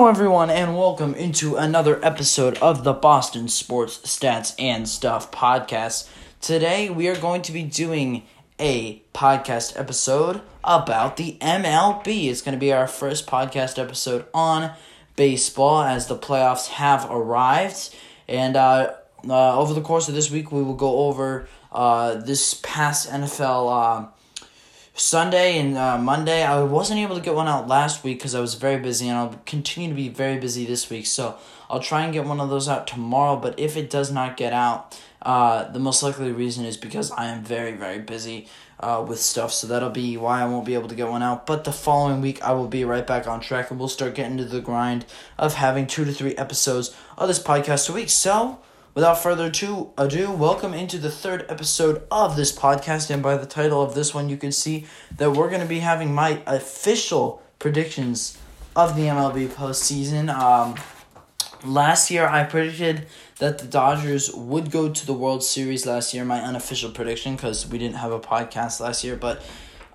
Hello, everyone, and welcome into another episode of the Boston Sports Stats and Stuff podcast. Today, we are going to be doing a podcast episode about the MLB. It's going to be our first podcast episode on baseball as the playoffs have arrived. And uh, uh, over the course of this week, we will go over uh, this past NFL Sunday and uh, Monday. I wasn't able to get one out last week because I was very busy, and I'll continue to be very busy this week. So I'll try and get one of those out tomorrow. But if it does not get out, uh, the most likely reason is because I am very, very busy uh, with stuff. So that'll be why I won't be able to get one out. But the following week, I will be right back on track, and we'll start getting to the grind of having two to three episodes of this podcast a week. So Without further ado, welcome into the third episode of this podcast. And by the title of this one, you can see that we're going to be having my official predictions of the MLB postseason. Um, last year, I predicted that the Dodgers would go to the World Series last year, my unofficial prediction, because we didn't have a podcast last year. But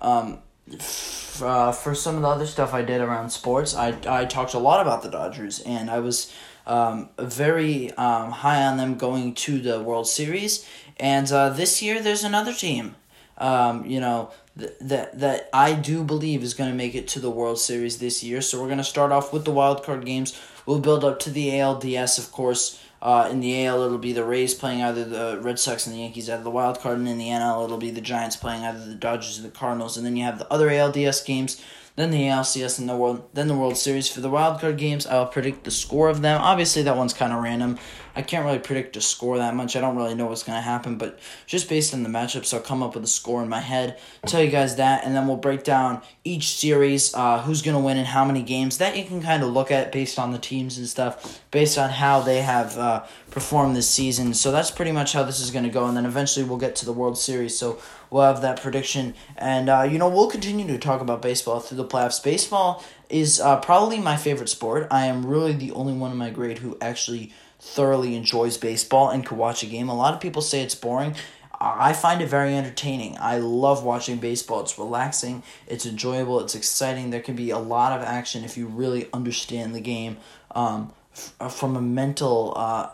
um, f- uh, for some of the other stuff I did around sports, I, I talked a lot about the Dodgers, and I was um, very um, high on them going to the World Series. And uh, this year, there's another team, um, you know, th- that that I do believe is going to make it to the World Series this year. So we're going to start off with the wild card games. We'll build up to the ALDS, of course. Uh, in the AL, it'll be the Rays playing either the Red Sox and the Yankees out of the wild card, and in the NL, it'll be the Giants playing either the Dodgers or the Cardinals. And then you have the other ALDS games then the ALCS and the World, then the World Series. For the wild card games, I'll predict the score of them. Obviously, that one's kind of random. I can't really predict a score that much. I don't really know what's going to happen, but just based on the matchups, I'll come up with a score in my head, tell you guys that, and then we'll break down each series, uh, who's going to win and how many games. That you can kind of look at based on the teams and stuff, based on how they have uh, performed this season. So that's pretty much how this is going to go, and then eventually we'll get to the World Series. So we'll have that prediction, and uh, you know we'll continue to talk about baseball through the playoffs. Baseball is uh, probably my favorite sport. I am really the only one in my grade who actually thoroughly enjoys baseball and could watch a game. A lot of people say it's boring. I find it very entertaining. I love watching baseball. It's relaxing, it's enjoyable, it's exciting. There can be a lot of action if you really understand the game um, f- uh, from a mental, uh,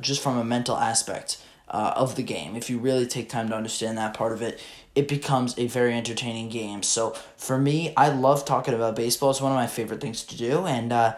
just from a mental aspect uh, of the game. If you really take time to understand that part of it, it becomes a very entertaining game. So for me, I love talking about baseball. It's one of my favorite things to do, and uh,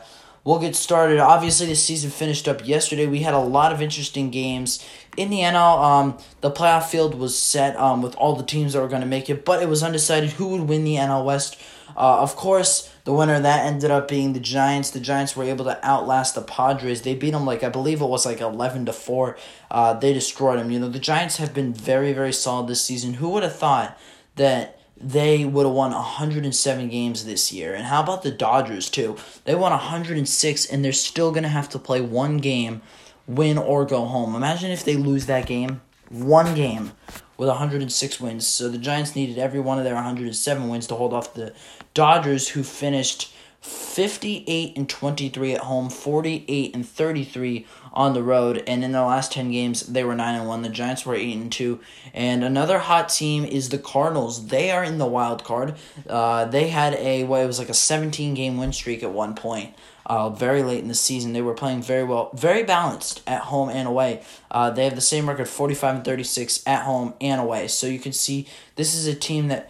we'll get started. Obviously, the season finished up yesterday. We had a lot of interesting games. In the NL, um, the playoff field was set um, with all the teams that were going to make it, but it was undecided who would win the NL West. Uh, of course, the winner that ended up being the Giants. The Giants were able to outlast the Padres. They beat them like I believe it was like eleven to four. Uh, they destroyed them. You know the Giants have been very very solid this season. Who would have thought that they would have won 107 games this year. And how about the Dodgers, too? They won 106, and they're still going to have to play one game, win or go home. Imagine if they lose that game, one game, with 106 wins. So the Giants needed every one of their 107 wins to hold off the Dodgers, who finished 58 and 23 at home, 48 and 33 on the road, and in the last 10 games they were 9 and 1. The Giants were 8 and 2. And another hot team is the Cardinals. They are in the wild card. Uh, they had a what it was like a 17 game win streak at one point. Uh, very late in the season, they were playing very well, very balanced at home and away. Uh, they have the same record, forty five and thirty six at home and away. So you can see this is a team that,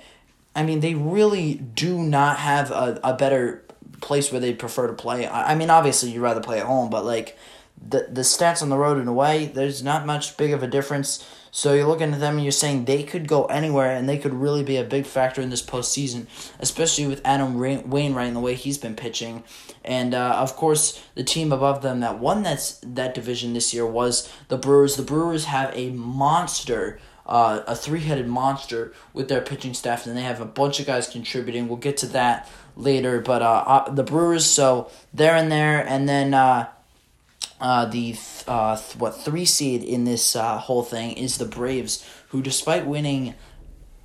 I mean, they really do not have a, a better place where they prefer to play. I, I mean, obviously you'd rather play at home, but like the the stats on the road and away, there's not much big of a difference. So you're looking at them and you're saying they could go anywhere and they could really be a big factor in this postseason, especially with Adam Wainwright and the way he's been pitching. And uh, of course, the team above them that won that that division this year was the Brewers. The Brewers have a monster. Uh, a three-headed monster with their pitching staff, and they have a bunch of guys contributing. We'll get to that later, but uh, uh the Brewers, so they're in there, and then uh, uh, the th- uh, th- what three seed in this uh, whole thing is the Braves, who despite winning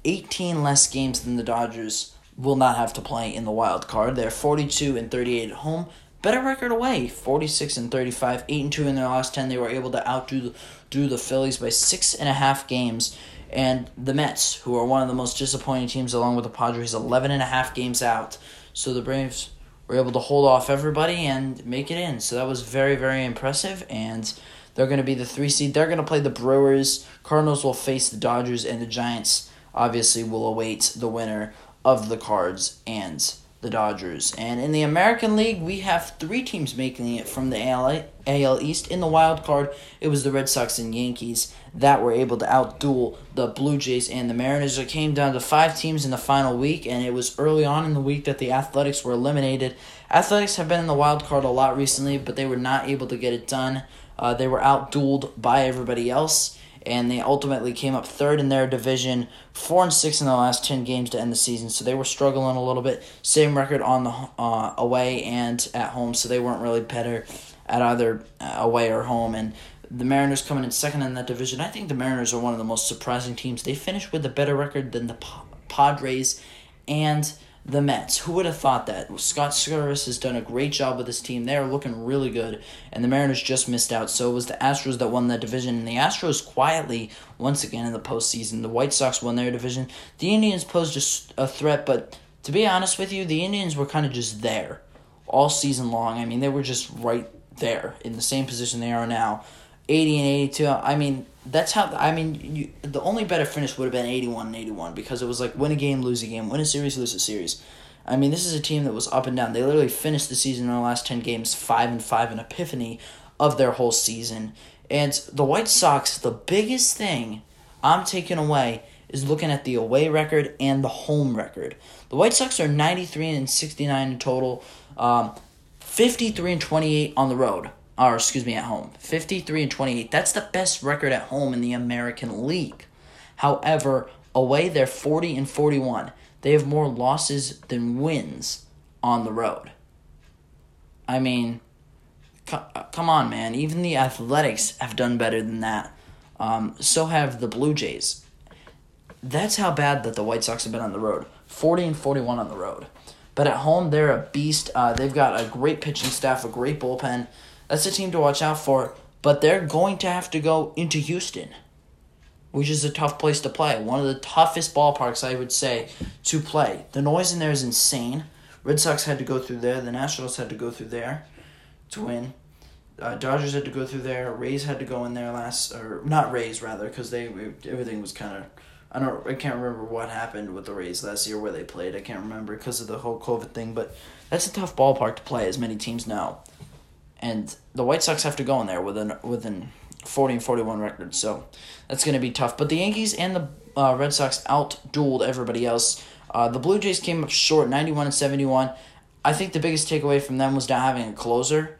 eighteen less games than the Dodgers, will not have to play in the wild card. They're forty two and thirty eight at home. Better record away, forty six and thirty five, eight and two in their last ten. They were able to outdo the, do the Phillies by six and a half games. And the Mets, who are one of the most disappointing teams along with the Padres, eleven and a half games out. So the Braves were able to hold off everybody and make it in. So that was very, very impressive. And they're going to be the three seed. They're going to play the Brewers. Cardinals will face the Dodgers, and the Giants obviously will await the winner of the Cards and the Dodgers. And in the American League, we have three teams making it from the AL, AL East. In the wild card, it was the Red Sox and Yankees that were able to outduel the Blue Jays and the Mariners. It came down to five teams in the final week, and it was early on in the week that the Athletics were eliminated. Athletics have been in the wild card a lot recently, but they were not able to get it done. Uh, they were outdueled by everybody else and they ultimately came up third in their division, four and six in the last ten games to end the season. So they were struggling a little bit. Same record on the uh, away and at home, so they weren't really better at either uh, away or home. And the Mariners coming in second in that division. I think the Mariners are one of the most surprising teams. They finished with a better record than the Padres and the Mets. Who would have thought that? Scott Scaris has done a great job with his team. They are looking really good, and the Mariners just missed out. So it was the Astros that won that division, and the Astros quietly, once again in the postseason. The White Sox won their division. The Indians posed a, a threat, but to be honest with you, the Indians were kind of just there all season long. I mean, they were just right there in the same position they are now. 80 and 82. I mean, that's how I mean, you, the only better finish would have been 81 and 81 because it was like win a game, lose a game, win a series, lose a series. I mean, this is a team that was up and down. They literally finished the season in the last 10 games 5 and 5 an epiphany of their whole season. And the White Sox, the biggest thing I'm taking away is looking at the away record and the home record. The White Sox are 93 and 69 in total, um, 53 and 28 on the road or excuse me, at home. 53 and 28. That's the best record at home in the American League. However, away they're 40 and 41. They have more losses than wins on the road. I mean, come on, man. Even the Athletics have done better than that. Um, so have the Blue Jays. That's how bad that the White Sox have been on the road. 40 and 41 on the road. But at home, they're a beast. Uh, they've got a great pitching staff, a great bullpen. That's a team to watch out for. But they're going to have to go into Houston, which is a tough place to play. One of the toughest ballparks, I would say, to play. The noise in there is insane. Red Sox had to go through there. The Nationals had to go through there to win. Uh, Dodgers had to go through there. Rays had to go in there last, or not Rays rather, because they everything was kind of. I don't. I can't remember what happened with the Rays last year where they played. I can't remember because of the whole COVID thing. But that's a tough ballpark to play, as many teams know and the White Sox have to go in there with an with an forty and forty one record. So that's going to be tough. But the Yankees and the uh, Red Sox outdueled everybody else. Uh, the Blue Jays came up short, ninety one and seventy one. I think the biggest takeaway from them was not having a closer.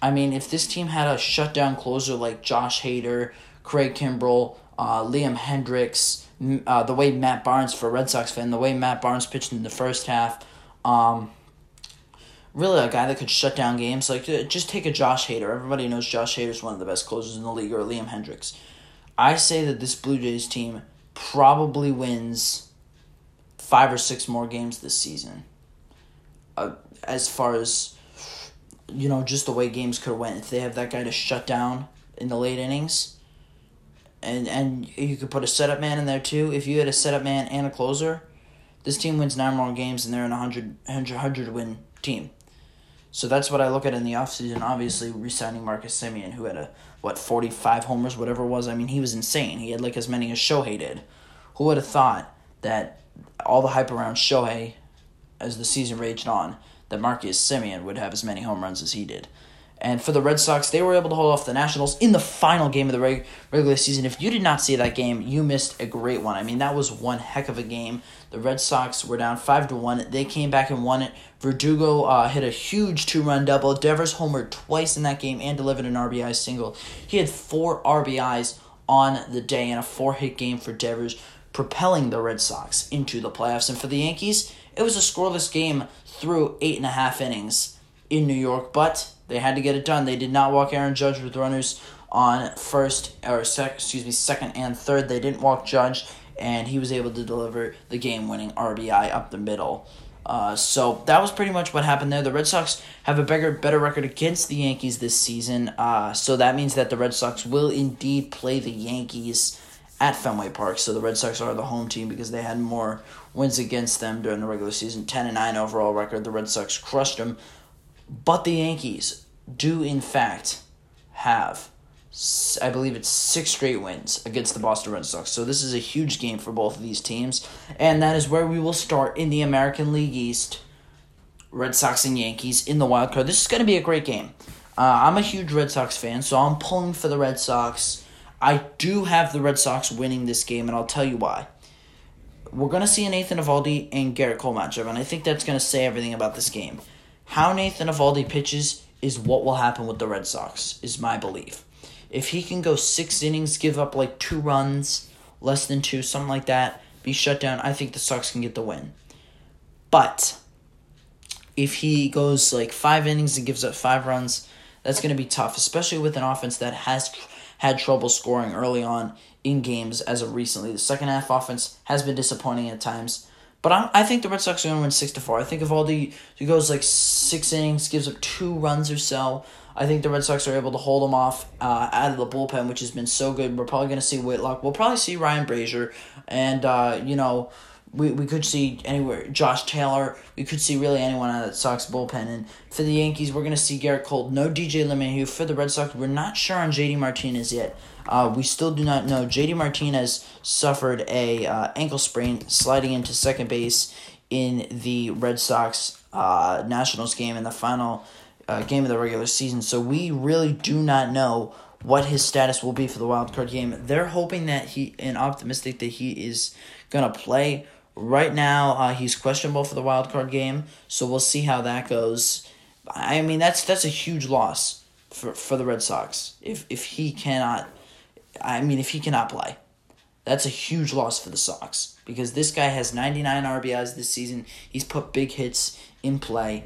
I mean, if this team had a shutdown closer like Josh Hader, Craig Kimbrel, uh, Liam Hendriks, uh, the way Matt Barnes for a Red Sox fan, the way Matt Barnes pitched in the first half. Um, really a guy that could shut down games. Like uh, just take a Josh Hader. Everybody knows Josh Hader is one of the best closers in the league, or Liam Hendriks. I say that this Blue Jays team probably wins five or six more games this season. Uh, as far as you know, just the way games could win if they have that guy to shut down in the late innings. And and you could put a setup man in there too. If you had a setup man and a closer, this team wins nine more games and they're in a 100, 100 win team. So that's what I look at in the offseason. Obviously, re signing Marcus Semien, who had a, what, 45 homers, whatever it was. I mean, he was insane. He had like as many as Shohei did. Who would have thought that all the hype around Shohei as the season raged on, that Marcus Semien would have as many home runs as he did? And for the Red Sox, they were able to hold off the Nationals in the final game of the reg- regular season. If you did not see that game, you missed a great one. I mean, that was one heck of a game. The Red Sox were down five to one. They came back and won it. Verdugo uh, hit a huge two-run double. Devers homered twice in that game and delivered an RBI single. He had four RBIs on the day in a four-hit game for Devers, propelling the Red Sox into the playoffs. And for the Yankees, it was a scoreless game through eight and a half innings in New York, but they had to get it done. They did not walk Aaron Judge with runners on first or sec, excuse me, second and third. They didn't walk Judge, and he was able to deliver the game-winning RBI up the middle. Uh, so that was pretty much what happened there. The Red Sox have a better better record against the Yankees this season. Uh, so that means that the Red Sox will indeed play the Yankees at Fenway Park. So the Red Sox are the home team because they had more wins against them during the regular season. 10 and 9 overall record. The Red Sox crushed them. But the Yankees do, in fact, have, I believe it's six straight wins against the Boston Red Sox. So this is a huge game for both of these teams. And that is where we will start in the American League East. Red Sox and Yankees in the wild card. This is going to be a great game. Uh, I'm a huge Red Sox fan, so I'm pulling for the Red Sox. I do have the Red Sox winning this game, and I'll tell you why. We're going to see a Nathan Eovaldi and Gerrit Cole matchup, and I think that's going to say everything about this game. How Nathan Eovaldi pitches is what will happen with the Red Sox, is my belief. If he can go six innings, give up like two runs, less than two, something like that, be shut down, I think the Sox can get the win. But if he goes like five innings and gives up five runs, that's going to be tough, especially with an offense that has had trouble scoring early on in games as of recently. The second half offense has been disappointing at times. But I'm, I think the Red Sox are going to win 6 to 4. I think Eovaldi he goes like six innings, gives up two runs or so, I think the Red Sox are able to hold him off uh, out of the bullpen, which has been so good. We're probably going to see Whitlock. We'll probably see Ryan Brasier, And, uh, you know, we, we could see anywhere Josh Taylor. We could see really anyone out of that Sox bullpen. And for the Yankees, we're going to see Gerrit Cole. No DJ LeMahieu. For the Red Sox, we're not sure on JD Martinez yet. Uh, we still do not know. JD Martinez suffered a uh, ankle sprain sliding into second base in the Red Sox uh, Nationals game in the final uh, game of the regular season. So we really do not know what his status will be for the wild card game. They're hoping that he and optimistic that he is gonna play. Right now, uh, he's questionable for the wild card game, so we'll see how that goes. I mean, that's that's a huge loss for for the Red Sox if if he cannot. I mean, if he cannot play, that's a huge loss for the Sox because this guy has 99 RBIs this season. He's put big hits in play.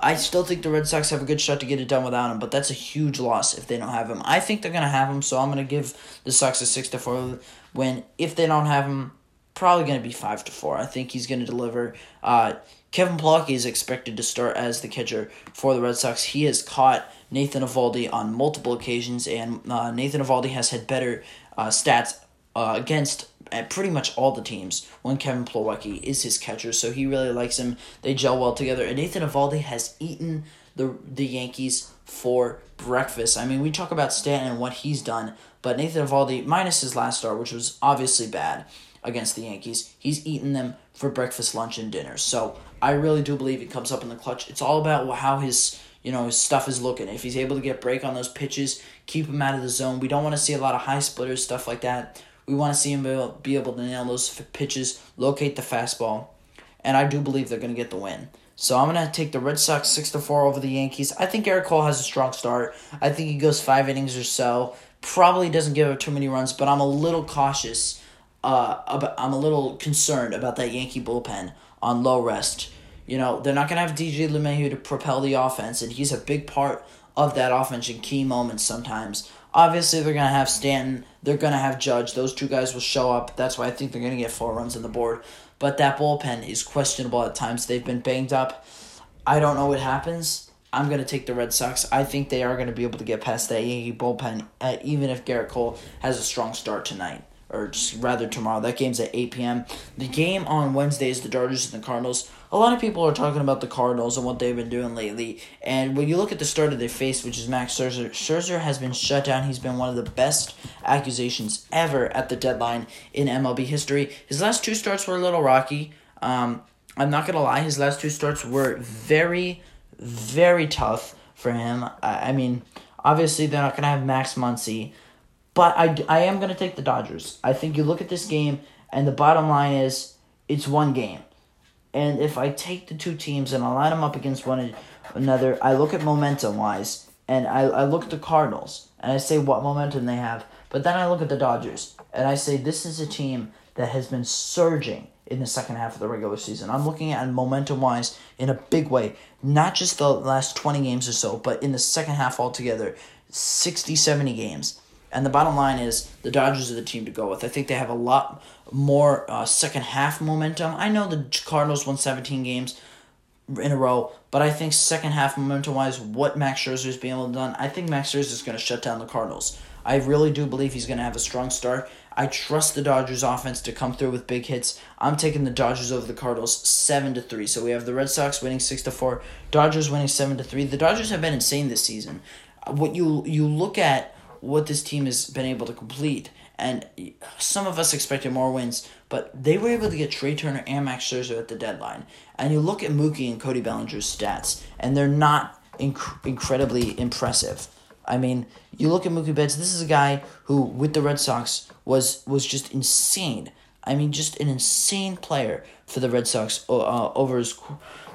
I still think the Red Sox have a good shot to get it done without him, but that's a huge loss if they don't have him. I think they're gonna have him, so I'm gonna give the Sox a six to four win. If they don't have him, probably going to be five to four. I think he's going to deliver. Uh, Kevin Plawecki is expected to start as the catcher for the Red Sox. He has caught Nathan Eovaldi on multiple occasions, and uh, Nathan Eovaldi has had better uh, stats uh, against uh, pretty much all the teams when Kevin Plawecki is his catcher. So he really likes him. They gel well together. And Nathan Eovaldi has eaten the the Yankees for breakfast. I mean, we talk about Stanton and what he's done, but Nathan Eovaldi, minus his last start, which was obviously bad, against the Yankees. He's eaten them for breakfast, lunch, and dinner. So I really do believe he comes up in the clutch. It's all about how his you know his stuff is looking. If he's able to get break on those pitches, keep him out of the zone. We don't want to see a lot of high splitters stuff like that. We want to see him be able to nail those pitches, locate the fastball, and I do believe they're going to get the win. So I'm gonna take the Red Sox six to four over the Yankees. I think Gerrit Cole has a strong start. I think he goes five innings or so. Probably doesn't give up too many runs, but I'm a little cautious uh, I'm a little concerned about that Yankee bullpen on low rest. You know, they're not going to have DJ LeMahieu to propel the offense, and he's a big part of that offense in key moments sometimes. Obviously, they're going to have Stanton. They're going to have Judge. Those two guys will show up. That's why I think they're going to get four runs on the board. But that bullpen is questionable at times. They've been banged up. I don't know what happens. I'm going to take the Red Sox. I think they are going to be able to get past that Yankee bullpen, uh, even if Gerrit Cole has a strong start tonight or just rather tomorrow. That game's at 8 p.m. The game on Wednesday is the Dodgers and the Cardinals. A lot of people are talking about the Cardinals and what they've been doing lately. And when you look at the start of their face, which is Max Scherzer, Scherzer has been shut down. He's been one of the best accusations ever at the deadline in MLB history. His last two starts were a little rocky. Um, I'm not going to lie, his last two starts were very, very tough for him. I, I mean, obviously, they're not going to have Max Muncy. But I, I am going to take the Dodgers. I think you look at this game, and the bottom line is it's one game. And if I take the two teams and I line them up against one another, I look at momentum wise, and I, I look at the Cardinals, and I say what momentum they have. But then I look at the Dodgers, and I say this is a team that has been surging in the second half of the regular season. I'm looking at momentum wise in a big way, not just the last 20 games or so, but in the second half altogether 60, 70 games. And the bottom line is the Dodgers are the team to go with. I think they have a lot more uh, second half momentum. I know the Cardinals won 17 games in a row, but I think second half momentum wise, what Max Scherzer is being able to done, I think Max Scherzer is going to shut down the Cardinals. I really do believe he's going to have a strong start. I trust the Dodgers offense to come through with big hits. I'm taking the Dodgers over the Cardinals 7 to 3. So we have the Red Sox winning 6 to 4, Dodgers winning 7 to 3. The Dodgers have been insane this season. What you you look at what this team has been able to complete and some of us expected more wins, but they were able to get Trea Turner and Max Scherzer at the deadline. And you look at Mookie and Cody Bellinger's stats, and they're not inc- incredibly impressive. I mean, you look at Mookie Betts. This is a guy who, with the Red Sox, was was just insane. I mean, just an insane player for the Red Sox uh, over his,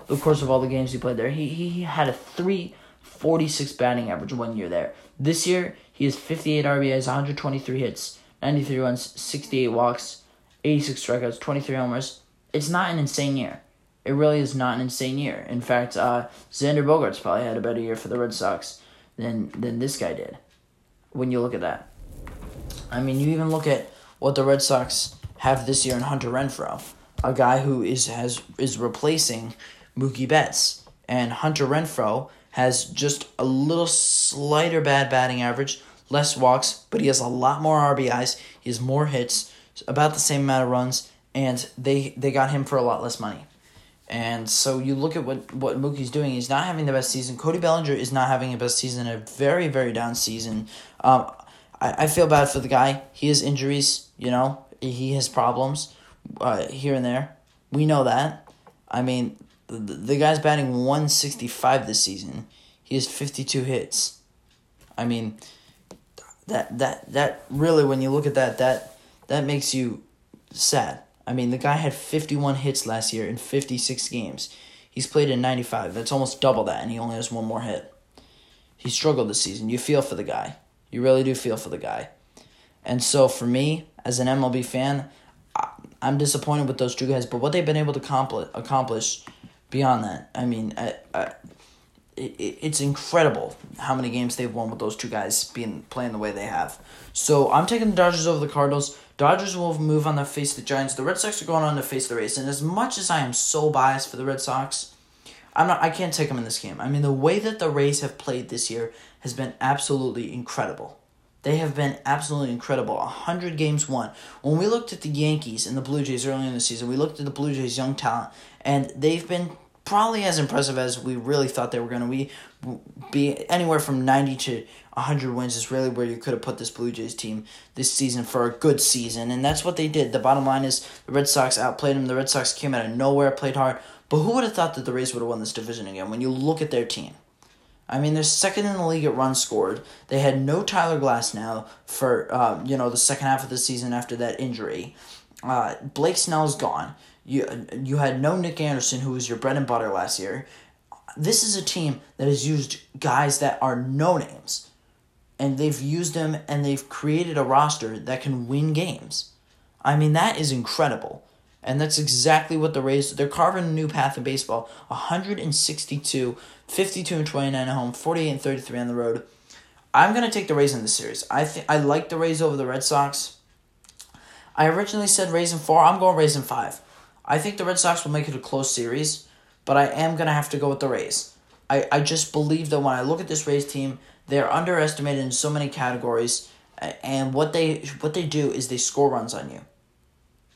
the course of all the games he played there. He he had a three forty six batting average one year there. This year he has fifty eight RBIs, one hundred twenty three hits, ninety three runs, sixty eight walks, eighty six strikeouts, twenty three homers. It's not an insane year. It really is not an insane year. In fact, uh, Xander Bogaerts probably had a better year for the Red Sox than than this guy did. When you look at that, I mean, you even look at what the Red Sox have this year in Hunter Renfroe, a guy who is has is replacing Mookie Betts, and Hunter Renfroe has just a little slighter bad batting average, less walks, but he has a lot more RBIs. He has more hits, about the same amount of runs, and they they got him for a lot less money. And so you look at what, what Mookie's doing. He's not having the best season. Cody Bellinger is not having a best season. A very very down season. Um, I, I feel bad for the guy. He has injuries. You know he has problems, uh, here and there. We know that. I mean, the, the guy's batting one sixty five this season. He has fifty two hits. I mean, that that that really when you look at that that that makes you sad. I mean, the guy had 51 hits last year in 56 games. He's played in 95. That's almost double that, and he only has one more hit. He struggled this season. You feel for the guy. You really do feel for the guy. And so, for me, as an MLB fan, I'm disappointed with those two guys. But what they've been able to accomplish, beyond that, I mean, I, I, it's incredible how many games they've won with those two guys being playing the way they have. So I'm taking the Dodgers over the Cardinals. Dodgers will move on to face the Giants. The Red Sox are going on to face the Rays. And as much as I am so biased for the Red Sox, I'm not. I can't take them in this game. I mean, the way that the Rays have played this year has been absolutely incredible. They have been absolutely incredible. 100 games won. When we looked at the Yankees and the Blue Jays early in the season, we looked at the Blue Jays' young talent, and they've been probably as impressive as we really thought they were going to be. Be anywhere from 90 to 100 wins is really where you could have put this Blue Jays team this season for a good season, and that's what they did. The bottom line is the Red Sox outplayed them. The Red Sox came out of nowhere, played hard, but who would have thought that the Rays would have won this division again when you look at their team? I mean, they're second in the league at runs scored. They had no Tyler Glasnow for uh, you know the second half of the season after that injury. Uh, Blake Snell's gone. You you had no Nick Anderson, who was your bread and butter last year. This is a team that has used guys that are no names and they've used them and they've created a roster that can win games. I mean, that is incredible. And that's exactly what the Rays they're carving a new path in baseball. 162, 52 and 29 at home, 48 and 33 on the road. I'm to take the Rays in this series. I think I like the Rays over the Red Sox. I originally said Rays in 4. I'm going Rays in 5. I think the Red Sox will make it a close series, but I am going to have to go with the Rays. I, I just believe that when I look at this Rays team, they're underestimated in so many categories, and what they what they do is they score runs on you.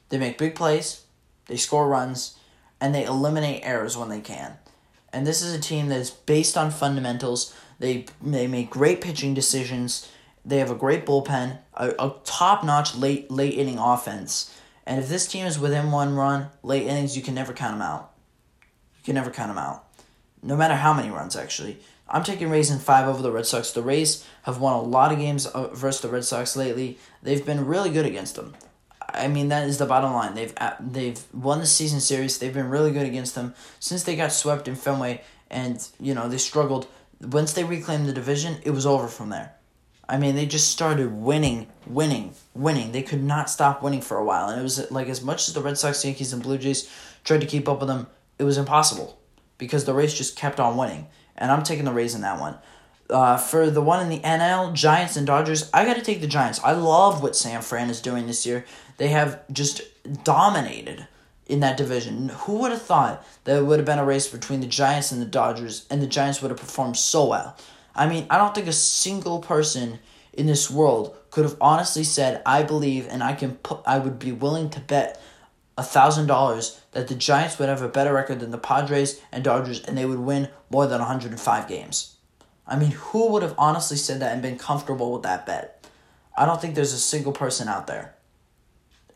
They make big plays, they score runs, and they eliminate errors when they can. And this is a team that is based on fundamentals. They they make great pitching decisions. They have a great bullpen, a, a top notch late late inning offense. And if this team is within one run, late innings, you can never count them out. You can never count them out. No matter how many runs, actually. I'm taking Rays in five over the Red Sox. The Rays have won a lot of games uh, versus the Red Sox lately. They've been really good against them. I mean that is the bottom line. They've uh, they've won the season series. They've been really good against them since they got swept in Fenway, and you know they struggled. Once they reclaimed the division, it was over from there. I mean, they just started winning, winning, winning. They could not stop winning for a while, and it was like as much as the Red Sox, Yankees, and Blue Jays tried to keep up with them, it was impossible because the Rays just kept on winning and I'm taking the Rays in that one. Uh, for the one in the NL, Giants and Dodgers, I got to take the Giants. I love what San Fran is doing this year. They have just dominated in that division. Who would have thought that it would have been a race between the Giants and the Dodgers, and the Giants would have performed so well? I mean, I don't think a single person in this world could have honestly said, I believe and I can put I would be willing to bet a thousand dollars that the Giants would have a better record than the Padres and Dodgers and they would win more than 105 games. I mean, who would have honestly said that and been comfortable with that bet? I don't think there's a single person out there.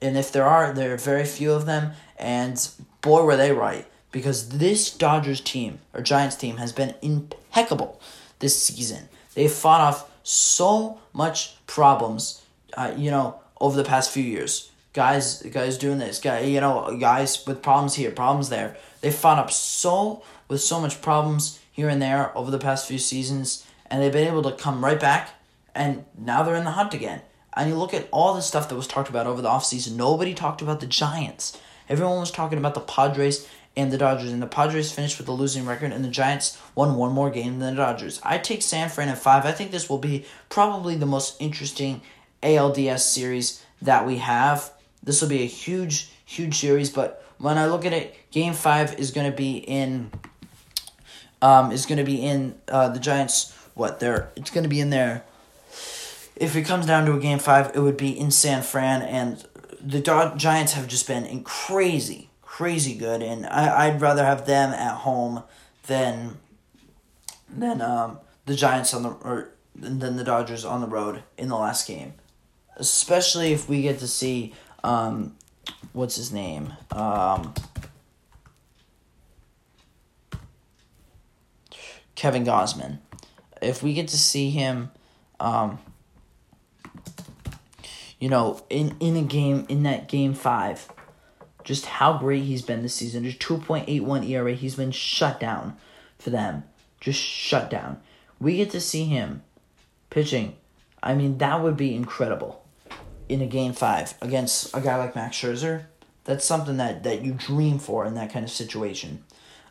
And if there are, there are very few of them, and boy, were they right. Because this Dodgers team, or Giants team, has been impeccable this season. They've fought off so much problems, uh, you know, over the past few years. Guys, guys doing this, guy, you know, guys with problems here, problems there. They fought up so with so much problems here and there over the past few seasons, and they've been able to come right back, and now they're in the hunt again. And you look at all the stuff that was talked about over the offseason. Nobody talked about the Giants. Everyone was talking about the Padres and the Dodgers, and the Padres finished with a losing record, and the Giants won one more game than the Dodgers. I take San Fran at five. I think this will be probably the most interesting ALDS series that we have. This will be a huge, huge series, but when I look at it, Game Five is going to be in. Um, is going to be in uh, the Giants. What they're it's going to be in there. If it comes down to a game five, it would be in San Fran, and the Giants have just been crazy, crazy good, and I, I'd rather have them at home than than um, the Giants on the or than the Dodgers on the road in the last game, especially if we get to see um, what's his name um, Kevin Gausman. If we get to see him, um, you know, in in a game in that game five just how great he's been this season. Just 2.81 ERA. He's been shut down for them. Just shut down. We get to see him pitching. I mean, that would be incredible in a game five against a guy like Max Scherzer. That's something that, that you dream for in that kind of situation.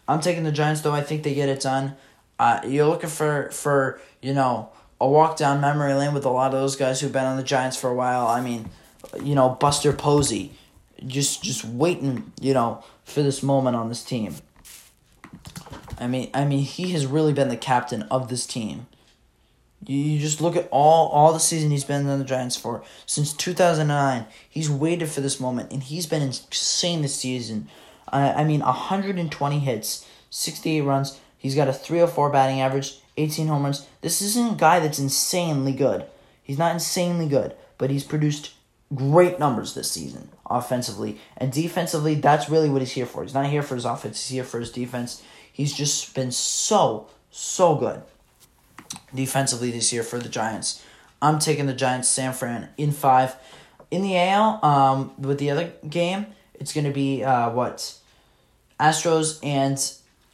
I'm taking the Giants, though. I think they get it done. Uh, you're looking for, for, you know, a walk down memory lane with a lot of those guys who've been on the Giants for a while. I mean, you know, Buster Posey just just waiting, you know, for this moment on this team. I mean, I mean, he has really been the captain of this team. You, you just look at all all the season he's been on the Giants for since two thousand nine. He's waited for this moment, and he's been insane this season. Uh, I mean, hundred and twenty hits, sixty eight runs. He's got a three hundred oh four batting average, eighteen home runs. This isn't a guy that's insanely good. He's not insanely good, but he's produced great numbers this season offensively and defensively. That's really what he's here for. He's not here for his offense. He's here for his defense. He's just been so so good defensively this year for the Giants. I'm taking the Giants San Fran in five. In the AL, um, with the other game, it's gonna be uh what Astros and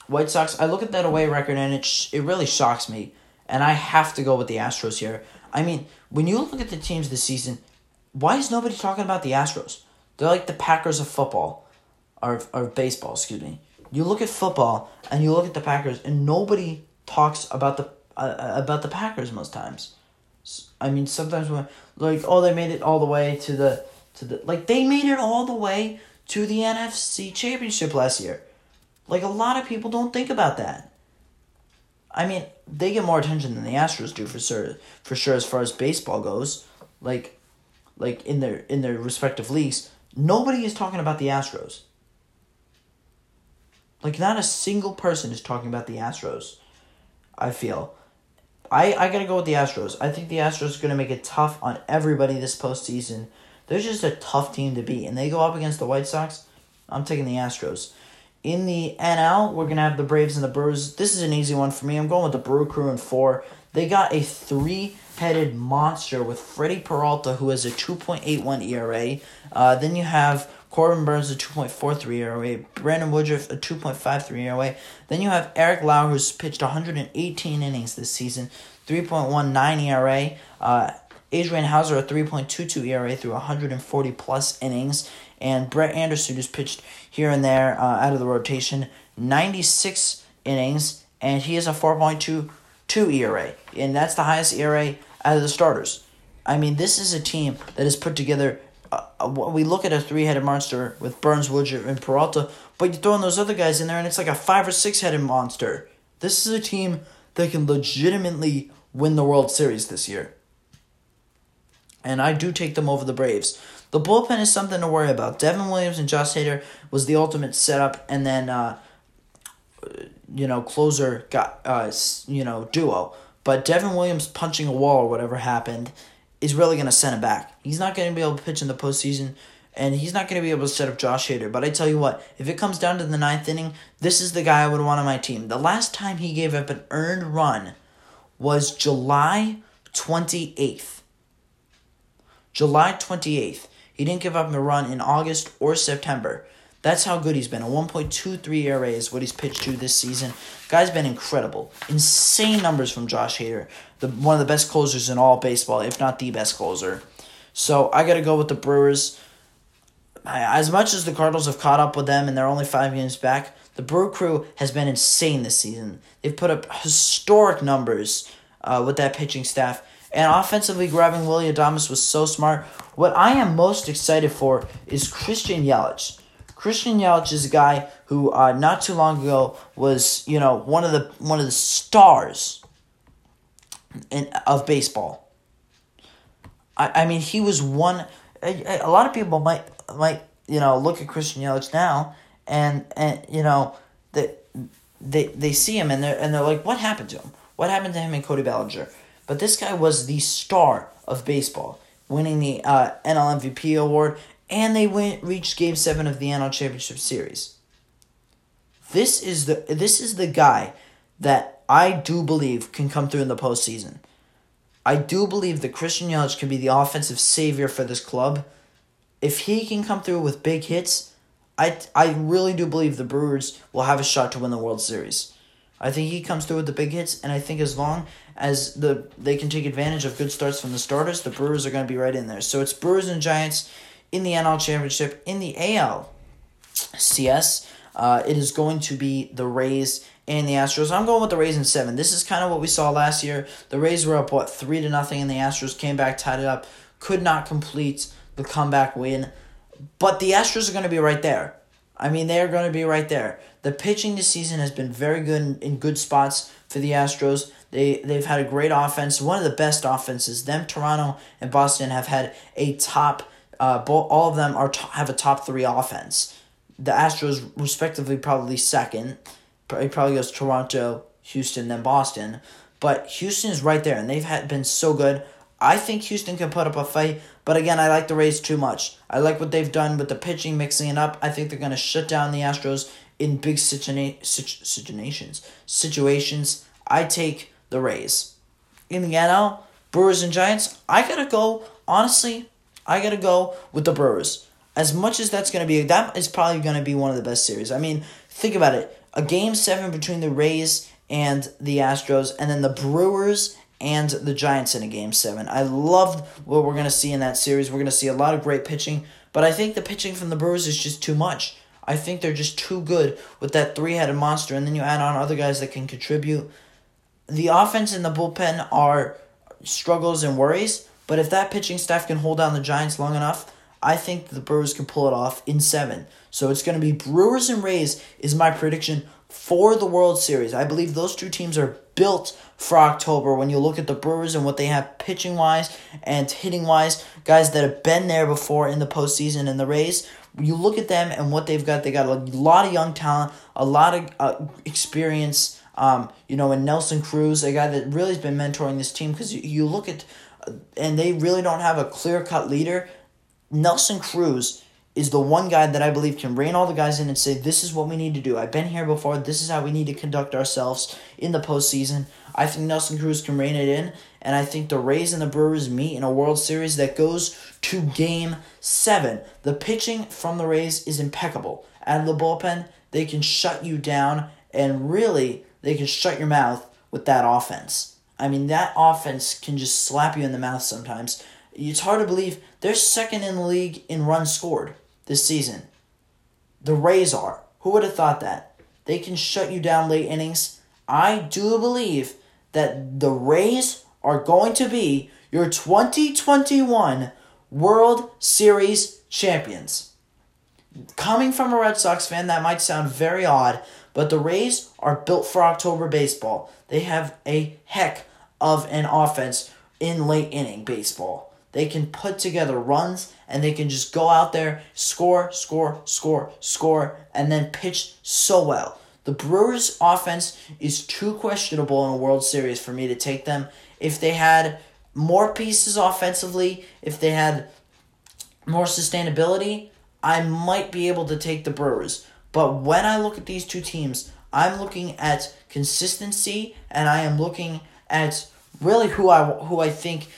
White Sox. I look at that away record and it sh- it really shocks me, and I have to go with the Astros here. I mean, when you look at the teams this season, why is nobody talking about the Astros? They're like the Packers of football, or, or baseball, excuse me. You look at football and you look at the Packers, and nobody talks about the uh, uh about the Packers most times. I mean, sometimes when like oh they made it all the way to the to the like they made it all the way to the NFC Championship last year. Like a lot of people don't think about that. I mean, they get more attention than the Astros do for sure. For sure, as far as baseball goes, like like in their in their respective leagues, nobody is talking about the Astros. Like not a single person is talking about the Astros. I feel. I, I gotta go with the Astros. I think the Astros are gonna make it tough on everybody this postseason. They're just a tough team to beat, and they go up against the White Sox. I'm taking the Astros. In the NL, we're gonna have the Braves and the Brewers. This is an easy one for me. I'm going with the Brew Crew in four. They got a three headed monster with Freddie Peralta, who has a 2.81 ERA. Uh, then you have Corbin Burnes, a 2.43 ERA. Brandon Woodruff, a 2.53 ERA. Then you have Eric Lauer, who's pitched 118 innings this season, 3.19 ERA. Uh, Adrian Houser, a 3.22 ERA through 140 plus innings. And Brett Anderson, who's pitched here and there uh, out of the rotation, 96 innings, and he has a 4.2 2 ERA. And that's the highest ERA out of the starters. I mean, this is a team that is put together. Uh, uh we look at a three headed monster with Burnes, Woodruff, and Peralta, but you throw in those other guys in there, and it's like a five or six headed monster. This is a team that can legitimately win the World Series this year. And I do take them over the Braves. The bullpen is something to worry about. Devin Williams and Josh Hader was the ultimate setup, and then, uh, you know, closer got, uh, you know, duo. But Devin Williams punching a wall or whatever happened is really going to send him back. He's not going to be able to pitch in the postseason, and he's not going to be able to set up Josh Hader. But I tell you what, if it comes down to the ninth inning, this is the guy I would want on my team. The last time he gave up an earned run was July 28th. July 28th. He didn't give up a run in August or September. That's how good he's been. A 1.23 ERA is what he's pitched to this season. Guy's been incredible. Insane numbers from Josh Hader. The, one of the best closers in all baseball, if not the best closer. So I got to go with the Brewers. As much as the Cardinals have caught up with them and they're only five games back, the Brew Crew has been insane this season. They've put up historic numbers uh, with that pitching staff. And offensively, grabbing Willy Adames was so smart. What I am most excited for is Christian Yelich. Christian Yelich is a guy who uh, not too long ago was you know one of the one of the stars in, of baseball. I, I mean he was one. A, a lot of people might might you know look at Christian Yelich now and and you know that they, they see him and they're and they're like what happened to him? What happened to him and Cody Bellinger? But this guy was the star of baseball, winning the uh, NL MVP award and they went reached Game Seven of the NL Championship Series. This is the this is the guy that I do believe can come through in the postseason. I do believe that Christian Yelich can be the offensive savior for this club. If he can come through with big hits, I I really do believe the Brewers will have a shot to win the World Series. I think he comes through with the big hits, and I think as long as the they can take advantage of good starts from the starters, the Brewers are going to be right in there. So it's Brewers and Giants in the NL Championship. In the AL CS, uh, it is going to be the Rays and the Astros. I'm going with the Rays in seven. This is kind of what we saw last year. The Rays were up what three to nothing, and the Astros came back, tied it up, could not complete the comeback win. But the Astros are going to be right there. I mean, they are going to be right there. The pitching this season has been very good in, in good spots for the Astros. They they've had a great offense, one of the best offenses. Them, Toronto, and Boston have had a top uh, both, all of them are t- have a top three offense. The Astros, respectively, probably second. It probably goes Toronto, Houston, then Boston. But Houston is right there, and they've had, been so good. I think Houston can put up a fight, but again, I like the Rays too much. I like what they've done with the pitching, mixing it up. I think they're going to shut down the Astros in big situa- situations. Situations. I take the Rays. In the NL, Brewers and Giants, I got to go, honestly, I gotta go with the Brewers. As much as that's gonna be, that is probably gonna be one of the best series. I mean, think about it: a game seven between the Rays and the Astros, and then the Brewers and the Giants in a game seven. I love what we're gonna see in that series. We're gonna see a lot of great pitching, but I think the pitching from the Brewers is just too much. I think they're just too good with that three headed monster, and then you add on other guys that can contribute. The offense and the bullpen are struggles and worries, but if that pitching staff can hold down the Giants long enough, I think the Brewers can pull it off in seven. So it's going to be Brewers and Rays is my prediction for the World Series. I believe those two teams are built for October when you look at the Brewers and what they have pitching wise and hitting wise, guys that have been there before in the postseason and the Rays. You look at them and what they've got. They got a lot of young talent, a lot of uh, experience. Um, you know, and Nelson Cruz, a guy that really has been mentoring this team. Because you, you look at and they really don't have a clear cut leader, Nelson Cruz is the one guy that I believe can rein all the guys in and say, This is what we need to do. I've been here before. This is how we need to conduct ourselves in the postseason. I think Nelson Cruz can rein it in, and I think the Rays and the Brewers meet in a World Series that goes to game seven. The pitching from the Rays is impeccable. Of the bullpen, they can shut you down, and really, they can shut your mouth with that offense. I mean, that offense can just slap you in the mouth sometimes. It's hard to believe they're second in the league in runs scored this season. The Rays are. Who would have thought that? They can shut you down late innings. I do believe that the Rays are going to be your 2021 World Series champions. Coming from a Red Sox fan, that might sound very odd, but the Rays are built for October baseball. They have a heck of an offense in late inning baseball. they can put together runs and they can just go out there, score, score, score, score, and then pitch so well. The Brewers' offense is too questionable in a World Series for me to take them. If they had more pieces offensively, if they had more sustainability, I might be able to take the Brewers. But when I look at these two teams, I'm looking at consistency and I am looking at really who I who I think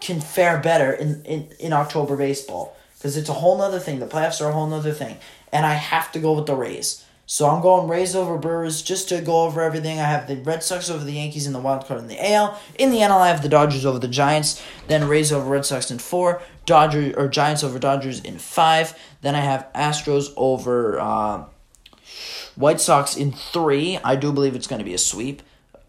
can fare better in, in, in October baseball. Because it's a whole nother thing. The playoffs are a whole nother thing. And I have to go with the Rays. So I'm going Rays over Brewers just to go over everything. I have the Red Sox over the Yankees in the wild card in the AL. In the NL, I have the Dodgers over the Giants. Then Rays over Red Sox in four. Dodgers or Giants over Dodgers in five. Then I have Astros over uh, White Sox in three. I do believe it's going to be a sweep.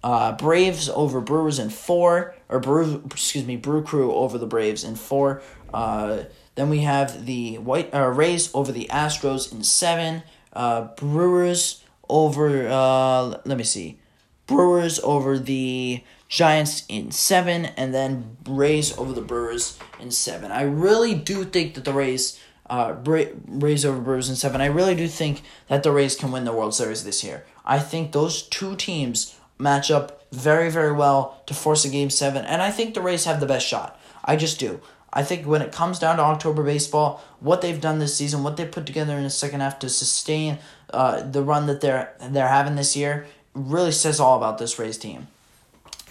Uh, Braves over Brewers in four, or Brew, excuse me, Brew Crew over the Braves in four. Uh, then we have the White uh, Rays over the Astros in seven. Uh, Brewers over uh, let me see, Brewers over the Giants in seven, and then Rays over the Brewers in seven. I really do think that the Rays uh, Rays over Brewers in seven. I really do think that the Rays can win the World Series this year. I think those two teams match up very, very well to force a game seven, and I think the Rays have the best shot. I just do. I think when it comes down to October baseball, what they've done this season, what they put together in the second half to sustain uh, the run that they're they're having this year, really says all about this Rays team.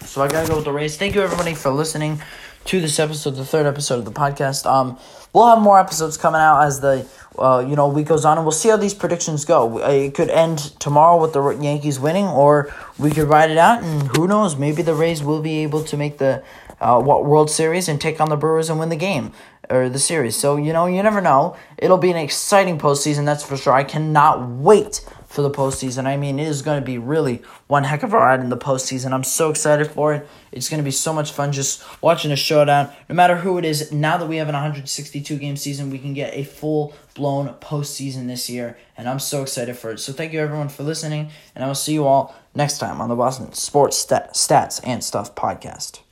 So I gotta go with the Rays. Thank you everybody for listening to this episode, the third episode of the podcast. Um, we'll have more episodes coming out as the uh, you know week goes on, and we'll see how these predictions go. It could end tomorrow with the Yankees winning, or we could ride it out, and who knows? Maybe the Rays will be able to make the uh, World Series and take on the Brewers and win the game or the series. So you know, you never know. It'll be an exciting postseason, that's for sure. I cannot wait for the postseason. I mean, it is going to be really one heck of a ride in the postseason. I'm so excited for it. It's going to be so much fun just watching a showdown. No matter who it is, now that we have an 162 game season, we can get a full blown postseason this year, and I'm so excited for it. So thank you everyone for listening, and I will see you all next time on the Boston Sports Stats and Stuff podcast.